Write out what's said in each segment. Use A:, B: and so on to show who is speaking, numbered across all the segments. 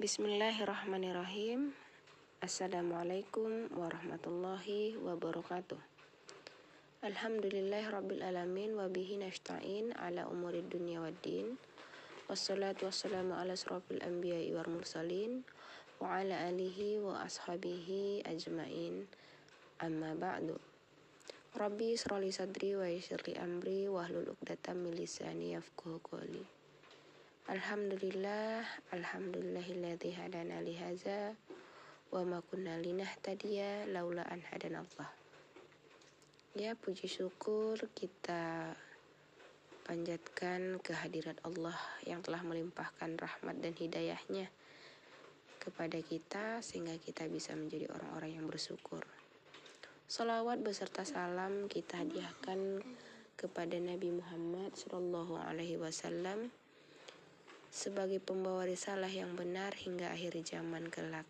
A: Bismillahirrahmanirrahim. Assalamualaikum warahmatullahi wabarakatuh. Alhamdulillah rabbil alamin wa bihi nasta'in ala umurid dunya waddin. Wassalatu wassalamu ala asrafil anbiya'i wal mursalin wa ala alihi wa ashabihi ajmain. Amma ba'du. Rabbi israli sadri wa yassirli amri wa hlul 'uqdatam min lisani yafqahu qawli. Alhamdulillah, alhamdulillahilladzi hadana li hadza wa ma kunna linahtadiya laula an hadanallah. Ya, puji syukur kita panjatkan kehadirat Allah yang telah melimpahkan rahmat dan hidayahnya kepada kita sehingga kita bisa menjadi orang-orang yang bersyukur. Salawat beserta salam kita hadiahkan kepada Nabi Muhammad Shallallahu Alaihi Wasallam sebagai pembawa risalah yang benar hingga akhir zaman kelak.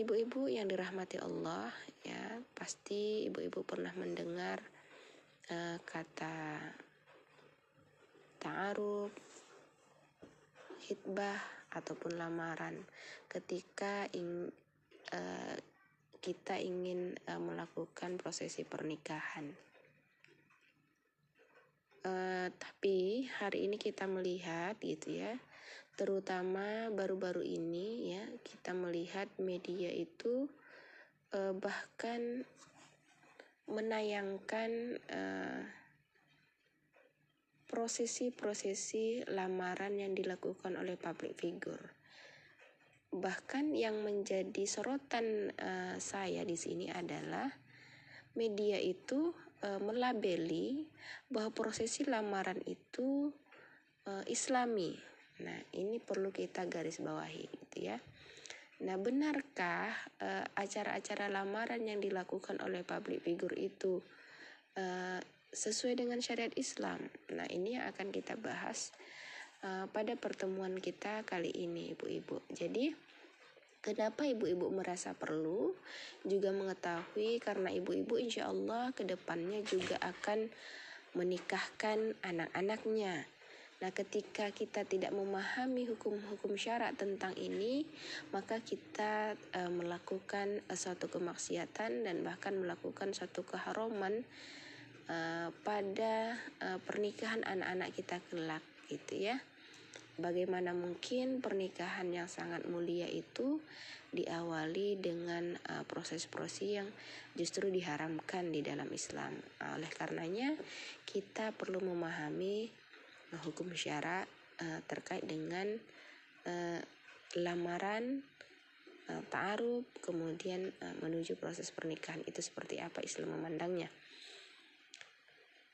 A: Ibu-ibu yang dirahmati Allah, ya pasti ibu-ibu pernah mendengar uh, kata ta'aruf, hitbah ataupun lamaran ketika ing, uh, kita ingin uh, melakukan prosesi pernikahan. Uh, tapi hari ini kita melihat gitu ya, terutama baru-baru ini ya kita melihat media itu uh, bahkan menayangkan uh, prosesi-prosesi lamaran yang dilakukan oleh public figure. Bahkan yang menjadi sorotan uh, saya di sini adalah media itu uh, melabeli bahwa prosesi lamaran itu uh, islami. Nah, ini perlu kita garis bawahi gitu ya. Nah, benarkah acara-acara uh, lamaran yang dilakukan oleh public figure itu uh, sesuai dengan syariat Islam? Nah, ini yang akan kita bahas uh, pada pertemuan kita kali ini, Ibu-ibu. Jadi, Kenapa ibu-ibu merasa perlu juga mengetahui karena ibu-ibu insya Allah ke depannya juga akan menikahkan anak-anaknya. Nah, ketika kita tidak memahami hukum-hukum syarat tentang ini, maka kita e, melakukan e, suatu kemaksiatan dan bahkan melakukan suatu keharaman e, pada e, pernikahan anak-anak kita kelak, gitu ya. Bagaimana mungkin pernikahan yang sangat mulia itu diawali dengan uh, proses-proses yang justru diharamkan di dalam Islam. Uh, oleh karenanya, kita perlu memahami uh, hukum syara uh, terkait dengan uh, lamaran, uh, ta'aruf, kemudian uh, menuju proses pernikahan itu seperti apa Islam memandangnya.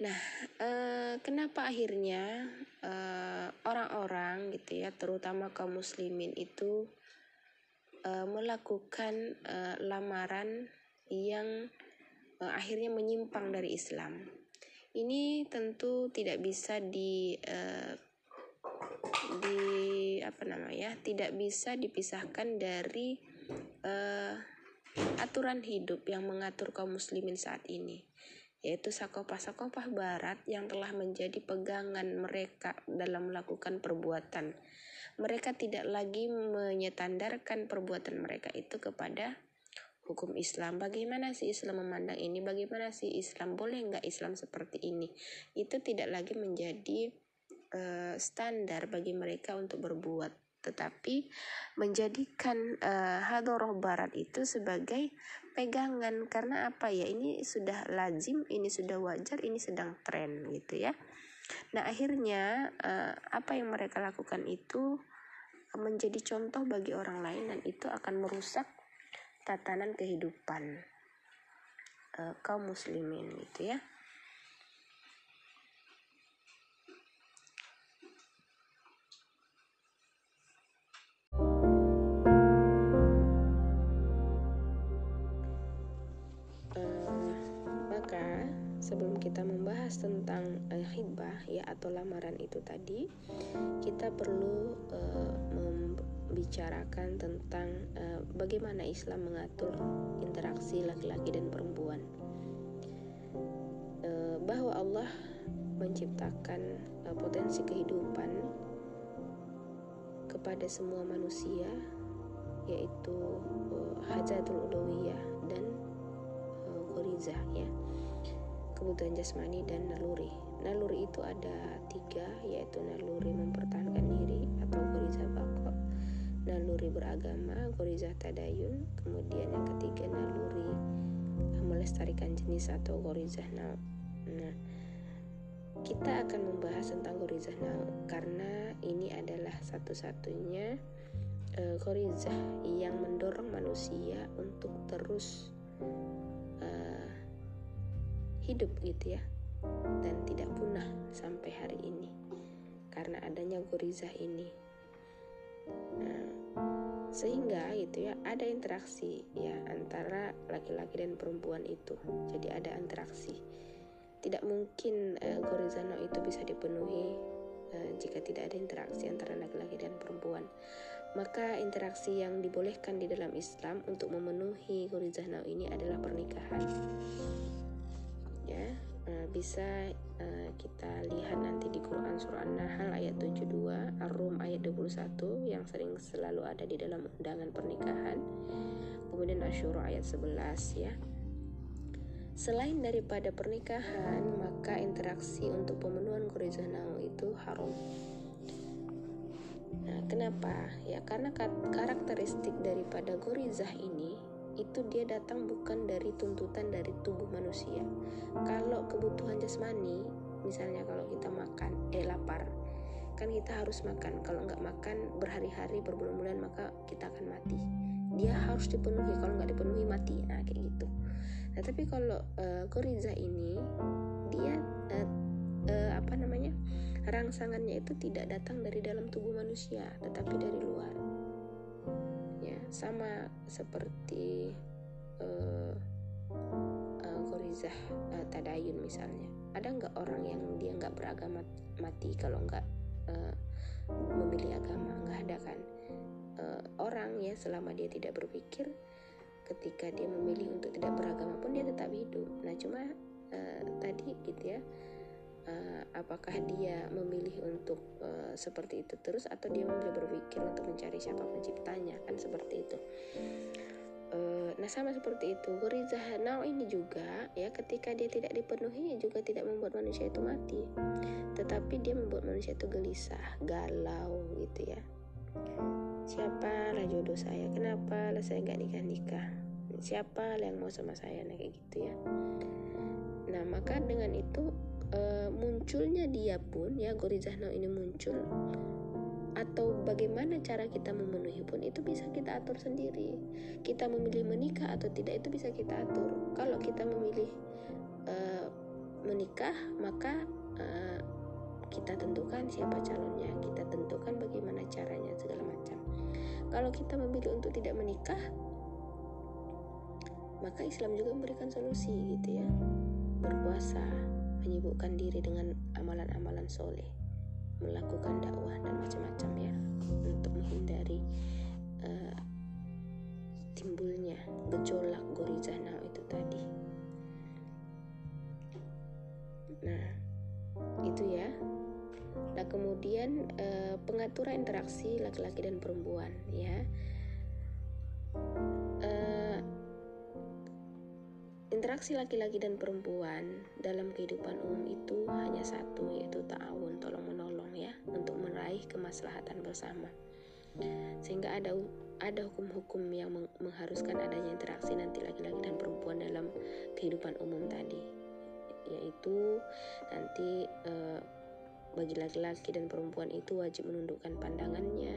A: Nah, eh, kenapa akhirnya eh, orang-orang gitu ya, terutama kaum muslimin itu eh, melakukan eh, lamaran yang eh, akhirnya menyimpang dari Islam? Ini tentu tidak bisa di eh, di apa namanya, tidak bisa dipisahkan dari eh, aturan hidup yang mengatur kaum muslimin saat ini yaitu sakopah-sakopah barat yang telah menjadi pegangan mereka dalam melakukan perbuatan. Mereka tidak lagi menyetandarkan perbuatan mereka itu kepada hukum Islam. Bagaimana sih Islam memandang ini? Bagaimana sih Islam boleh nggak Islam seperti ini? Itu tidak lagi menjadi uh, standar bagi mereka untuk berbuat tetapi menjadikan uh, hadoroh barat itu sebagai pegangan. Karena apa ya? Ini sudah lazim ini sudah wajar ini sedang tren gitu ya. Nah akhirnya uh, apa yang mereka lakukan itu menjadi contoh bagi orang lain dan itu akan merusak tatanan kehidupan uh, kaum muslimin gitu ya membahas tentang uh, hibah ya atau lamaran itu tadi, kita perlu uh, membicarakan tentang uh, bagaimana Islam mengatur interaksi laki-laki dan perempuan. Uh, bahwa Allah menciptakan uh, potensi kehidupan kepada semua manusia yaitu uh, hajatul ulawiyah dan uh, gorizah ya kebutuhan jasmani dan naluri. Naluri itu ada tiga yaitu naluri mempertahankan diri atau gorizah bakok naluri beragama gorizah tadayun kemudian yang ketiga naluri melestarikan jenis atau gorizah nah, nah kita akan membahas tentang gorizah now karena ini adalah satu-satunya uh, gorizah yang mendorong manusia untuk terus uh, hidup gitu ya dan tidak punah sampai hari ini karena adanya gorizah ini nah sehingga gitu ya ada interaksi ya antara laki-laki dan perempuan itu jadi ada interaksi tidak mungkin uh, Gorizano itu bisa dipenuhi uh, jika tidak ada interaksi antara laki-laki dan perempuan. Maka interaksi yang dibolehkan di dalam Islam untuk memenuhi Gorizano ini adalah pernikahan. Ya, bisa uh, kita lihat nanti di Quran surah An-Nahl ayat 72, Ar-Rum ayat 21 yang sering selalu ada di dalam undangan pernikahan. Kemudian Asyura ayat 11 ya. Selain daripada pernikahan, maka interaksi untuk pemenuhan gorizanau itu haram. Nah, kenapa? Ya karena karakteristik daripada gorizah ini itu dia datang bukan dari tuntutan dari tubuh manusia. Kalau kebutuhan jasmani, misalnya kalau kita makan, eh lapar, kan kita harus makan. Kalau nggak makan berhari-hari, berbulan-bulan, maka kita akan mati. Dia harus dipenuhi. Kalau nggak dipenuhi mati. Nah kayak gitu. Nah, tapi kalau uh, Goriza ini dia uh, uh, apa namanya? rangsangannya itu tidak datang dari dalam tubuh manusia, tetapi dari luar. Sama seperti uh, uh, Gorizah uh, Tadayun misalnya. Ada nggak orang yang dia nggak beragama mati kalau nggak uh, memilih agama? Nggak ada kan? Uh, orang ya selama dia tidak berpikir ketika dia memilih untuk tidak beragama pun dia tetap hidup nah cuma uh, tadi gitu ya uh, apakah dia memilih untuk uh, seperti itu terus atau dia memilih berpikir untuk mencari siapa penciptanya? Kan seperti itu. Uh, nah sama seperti itu. Gorizah now ini juga ya ketika dia tidak dipenuhi juga tidak membuat manusia itu mati. Tetapi dia membuat manusia itu gelisah galau gitu ya. Siapa lah jodoh saya? Kenapa lah saya nggak nikah nikah siapa yang mau sama saya? Nah kayak gitu ya. Nah maka dengan itu e, munculnya dia pun ya Gorizahno ini muncul atau bagaimana cara kita memenuhi pun itu bisa kita atur sendiri. Kita memilih menikah atau tidak itu bisa kita atur. Kalau kita memilih e, menikah maka e, kita tentukan siapa calonnya kita tentukan bagaimana caranya segala macam. Kalau kita memilih untuk tidak menikah, maka Islam juga memberikan solusi gitu ya. Berpuasa, menyibukkan diri dengan amalan-amalan soleh, melakukan dakwah dan macam-macam ya untuk menghindari uh, timbulnya gejolak gorizana itu tadi. Nah, itu ya Nah, kemudian eh, pengaturan interaksi laki-laki dan perempuan ya. Interaksi laki-laki dan perempuan dalam kehidupan umum itu hanya satu yaitu ta'awun, tolong menolong ya untuk meraih kemaslahatan bersama. Sehingga ada ada hukum-hukum yang mengharuskan adanya interaksi nanti laki-laki dan perempuan dalam kehidupan umum tadi yaitu nanti eh, bagi laki-laki dan perempuan itu wajib menundukkan pandangannya,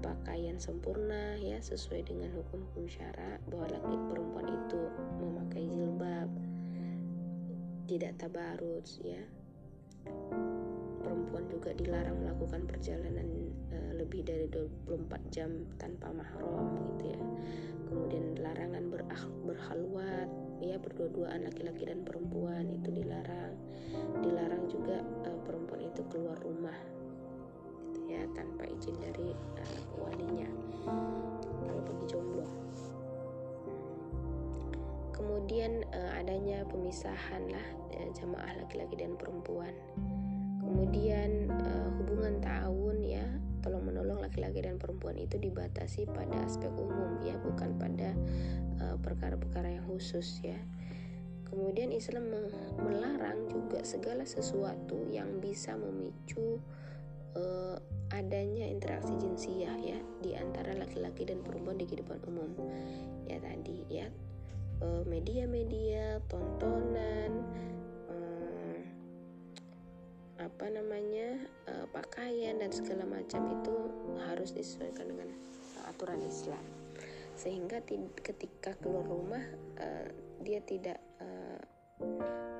A: berpakaian sempurna ya sesuai dengan hukum-hukum syara bahwa laki perempuan itu memakai jilbab, tidak tabarut ya. Perempuan juga dilarang melakukan perjalanan uh, lebih dari 24 jam tanpa mahram gitu ya. Kemudian larangan berhalwat ya berdua-duaan laki-laki dan perempuan itu dilarang dilarang juga uh, perempuan itu keluar rumah ya tanpa izin dari uh, walinya. Kalau pergi jomblo. Kemudian uh, adanya pemisahan lah uh, jamaah laki-laki dan perempuan. Kemudian uh, hubungan ta'awun ya tolong menolong laki laki-laki dan perempuan itu dibatasi pada aspek umum ya bukan pada perkara-perkara uh, yang khusus ya. Kemudian Islam melarang juga segala sesuatu yang bisa memicu uh, adanya interaksi jinsiah ya di antara laki-laki dan perempuan di kehidupan umum ya tadi ya media-media tontonan apa namanya uh, pakaian dan segala macam itu harus disesuaikan dengan uh, aturan Islam sehingga ketika keluar rumah uh, dia tidak uh,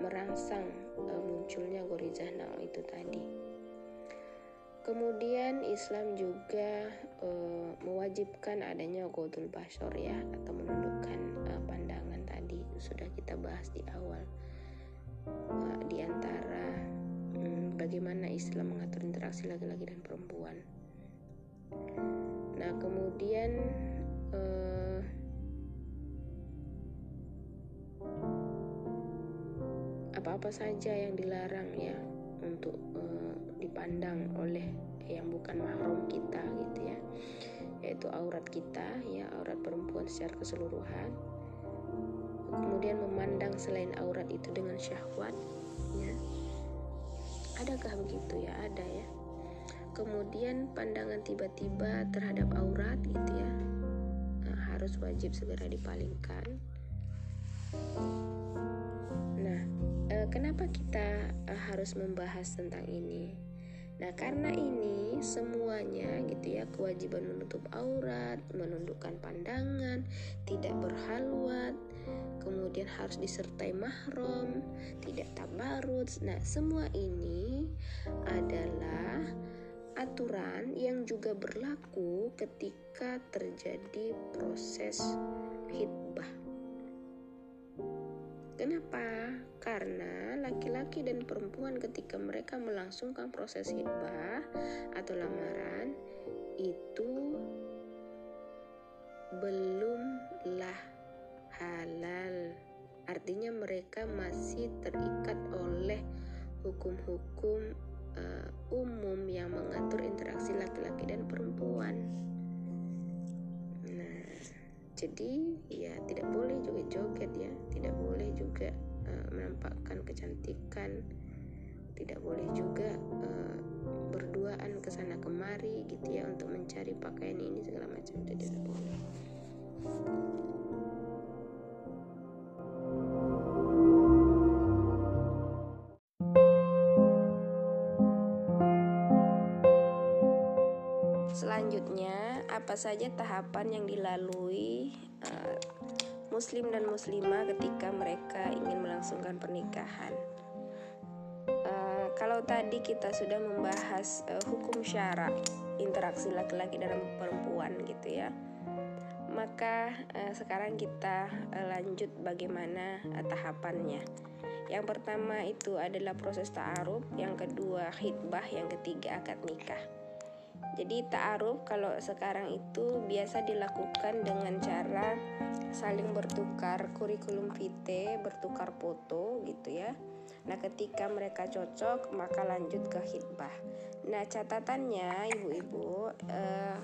A: merangsang uh, munculnya gorizah nau itu tadi. Kemudian Islam juga uh, mewajibkan adanya godul basor ya atau menundukkan uh, pandangan tadi sudah kita bahas di awal. Uh, di antara bagaimana Islam mengatur interaksi laki-laki dan perempuan. Nah, kemudian eh, apa-apa saja yang dilarang ya untuk eh, dipandang oleh yang bukan mahram kita gitu ya yaitu aurat kita ya aurat perempuan secara keseluruhan kemudian memandang selain aurat itu dengan syahwat ya Adakah begitu ya? Ada ya. Kemudian pandangan tiba-tiba terhadap aurat gitu ya. Nah, harus wajib segera dipalingkan. Kenapa kita eh, harus membahas tentang ini? Nah, karena ini semuanya gitu ya, kewajiban menutup aurat, menundukkan pandangan, tidak berhalwat, kemudian harus disertai mahram, tidak tabarut. Nah, semua ini adalah aturan yang juga berlaku ketika terjadi proses hitbah. Kenapa? Karena laki-laki dan perempuan ketika mereka melangsungkan proses hitbah atau lamaran itu belumlah halal. Artinya mereka masih terikat oleh hukum-hukum uh, umum yang mengatur interaksi laki-laki dan perempuan. Jadi ya tidak boleh joget-joget ya, tidak boleh juga uh, menampakkan kecantikan, tidak boleh juga uh, berduaan ke sana kemari gitu ya untuk mencari pakaian ini segala macam. Tidak boleh. Saja tahapan yang dilalui uh, muslim dan muslimah ketika mereka ingin melangsungkan pernikahan? Uh, kalau tadi kita sudah membahas uh, hukum syara interaksi laki-laki dan perempuan gitu ya. Maka uh, sekarang kita uh, lanjut bagaimana uh, tahapannya. Yang pertama itu adalah proses ta'aruf, yang kedua khidbah, yang ketiga akad nikah. Jadi ta'aruf kalau sekarang itu biasa dilakukan dengan cara saling bertukar kurikulum vitae, bertukar foto gitu ya. Nah, ketika mereka cocok maka lanjut ke hitbah. Nah, catatannya ibu-ibu eh,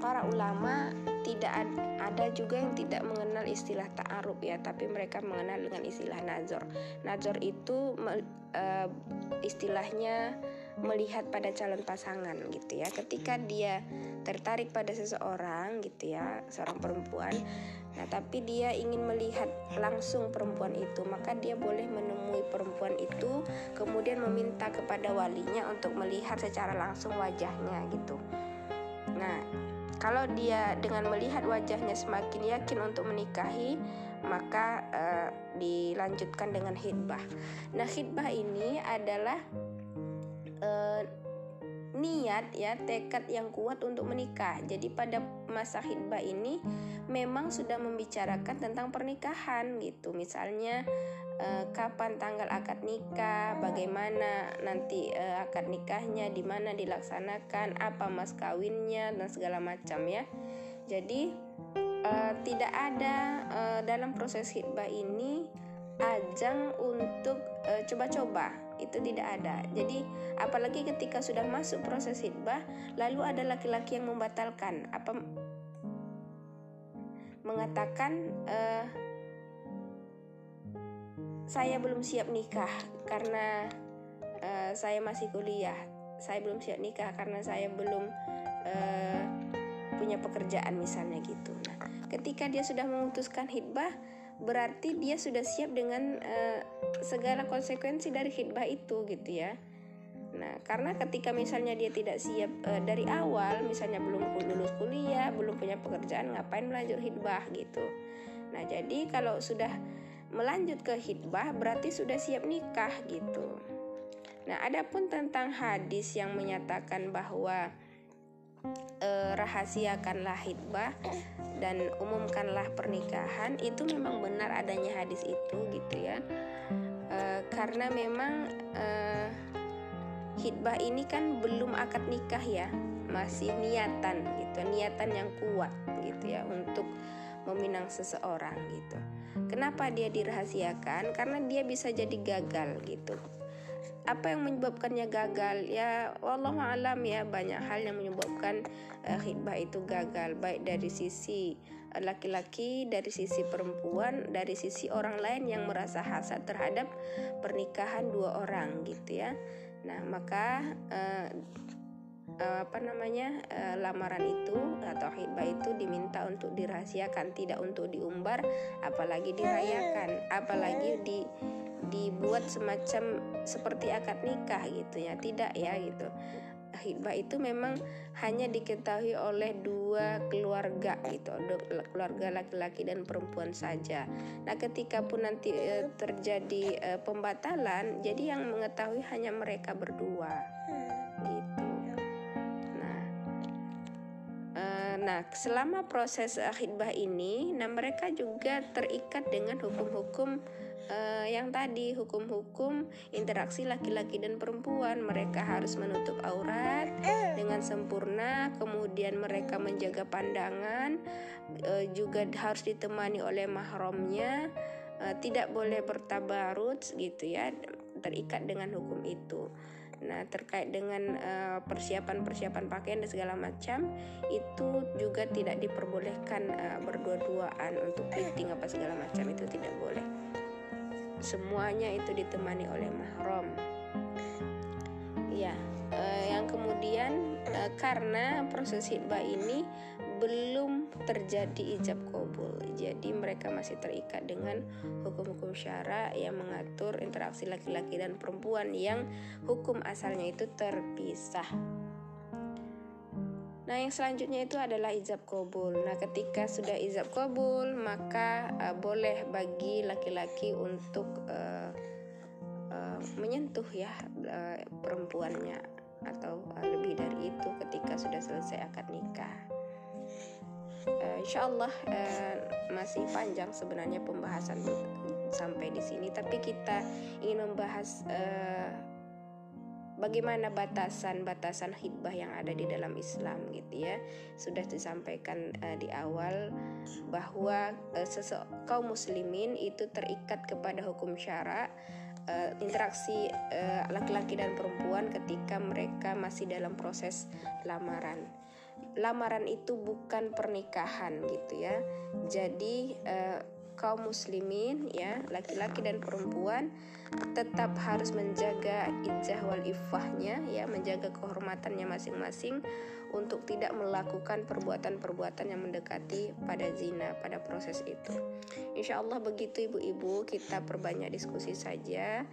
A: para ulama tidak ada juga yang tidak mengenal istilah ta'aruf ya, tapi mereka mengenal dengan istilah nazar. Nazar itu eh, istilahnya melihat pada calon pasangan gitu ya. Ketika dia tertarik pada seseorang gitu ya seorang perempuan. Nah tapi dia ingin melihat langsung perempuan itu maka dia boleh menemui perempuan itu kemudian meminta kepada walinya untuk melihat secara langsung wajahnya gitu. Nah kalau dia dengan melihat wajahnya semakin yakin untuk menikahi maka uh, dilanjutkan dengan hitbah nah hitbah ini adalah uh, niat ya tekad yang kuat untuk menikah. Jadi pada masa khidbah ini memang sudah membicarakan tentang pernikahan gitu. Misalnya uh, kapan tanggal akad nikah, bagaimana nanti uh, akad nikahnya, di mana dilaksanakan, apa mas kawinnya dan segala macam ya. Jadi uh, tidak ada uh, dalam proses khidbah ini ajang untuk coba-coba itu tidak ada. Jadi apalagi ketika sudah masuk proses hitbah, lalu ada laki-laki yang membatalkan apa mengatakan uh, saya belum siap nikah karena uh, saya masih kuliah. Saya belum siap nikah karena saya belum uh, punya pekerjaan misalnya gitu. Nah, ketika dia sudah memutuskan hitbah, berarti dia sudah siap dengan uh, segala konsekuensi dari hitbah itu gitu ya. Nah, karena ketika misalnya dia tidak siap uh, dari awal, misalnya belum lulus kuliah, belum punya pekerjaan, ngapain melanjut hitbah gitu. Nah, jadi kalau sudah melanjut ke hitbah berarti sudah siap nikah gitu. Nah, adapun tentang hadis yang menyatakan bahwa eh, rahasiakanlah hitbah dan umumkanlah pernikahan itu memang benar adanya hadis itu gitu ya. Eh, karena memang eh, hitbah ini kan belum akad nikah ya, masih niatan gitu, niatan yang kuat gitu ya untuk meminang seseorang gitu. Kenapa dia dirahasiakan? Karena dia bisa jadi gagal gitu. Apa yang menyebabkannya gagal? Ya Allah alam ya banyak hal yang menyebabkan uh, khidbah itu gagal baik dari sisi eh, laki-laki, dari sisi perempuan, dari sisi orang lain yang merasa hasad terhadap pernikahan dua orang gitu ya. Nah, maka uh, uh, apa namanya uh, lamaran itu atau hibah itu diminta untuk dirahasiakan tidak untuk diumbar apalagi dirayakan apalagi di dibuat semacam seperti akad nikah gitu ya. Tidak ya gitu. Hibah itu memang hanya diketahui oleh dua keluarga gitu keluarga laki-laki dan perempuan saja. Nah ketika pun nanti e, terjadi e, pembatalan jadi yang mengetahui hanya mereka berdua. Gitu. Nah, selama proses uh, khidbah ini, nah mereka juga terikat dengan hukum-hukum uh, yang tadi, hukum-hukum interaksi laki-laki dan perempuan. Mereka harus menutup aurat dengan sempurna, kemudian mereka menjaga pandangan, uh, juga harus ditemani oleh mahramnya, uh, tidak boleh bertabarut gitu ya, terikat dengan hukum itu. Nah, terkait dengan persiapan persiapan-persiapan pakaian dan segala macam itu juga tidak diperbolehkan uh, berdua-duaan untuk fitting apa segala macam itu tidak boleh. Semuanya itu ditemani oleh mahram. Ya, uh, yang kemudian uh, karena proses hitbah ini belum terjadi ijab kabul. Jadi mereka masih terikat dengan hukum-hukum syara yang mengatur interaksi laki-laki dan perempuan yang hukum asalnya itu terpisah. Nah, yang selanjutnya itu adalah ijab kabul. Nah, ketika sudah ijab kabul, maka uh, boleh bagi laki-laki untuk uh, uh, menyentuh ya uh, perempuannya atau uh, lebih dari itu ketika sudah selesai akad nikah uh, insya Allah uh, masih panjang sebenarnya pembahasan sampai di sini tapi kita ingin membahas uh, bagaimana batasan-batasan hitbah yang ada di dalam Islam gitu ya? Sudah disampaikan uh, di awal bahwa uh, kaum muslimin itu terikat kepada hukum syara uh, interaksi laki-laki uh, dan perempuan ketika mereka masih dalam proses lamaran. Lamaran itu bukan pernikahan gitu ya. Jadi eh, kaum muslimin ya, laki-laki dan perempuan tetap harus menjaga ijah wal ifahnya ya, menjaga kehormatannya masing-masing untuk tidak melakukan perbuatan-perbuatan yang mendekati pada zina pada proses itu. Insya Allah begitu ibu-ibu kita perbanyak diskusi saja.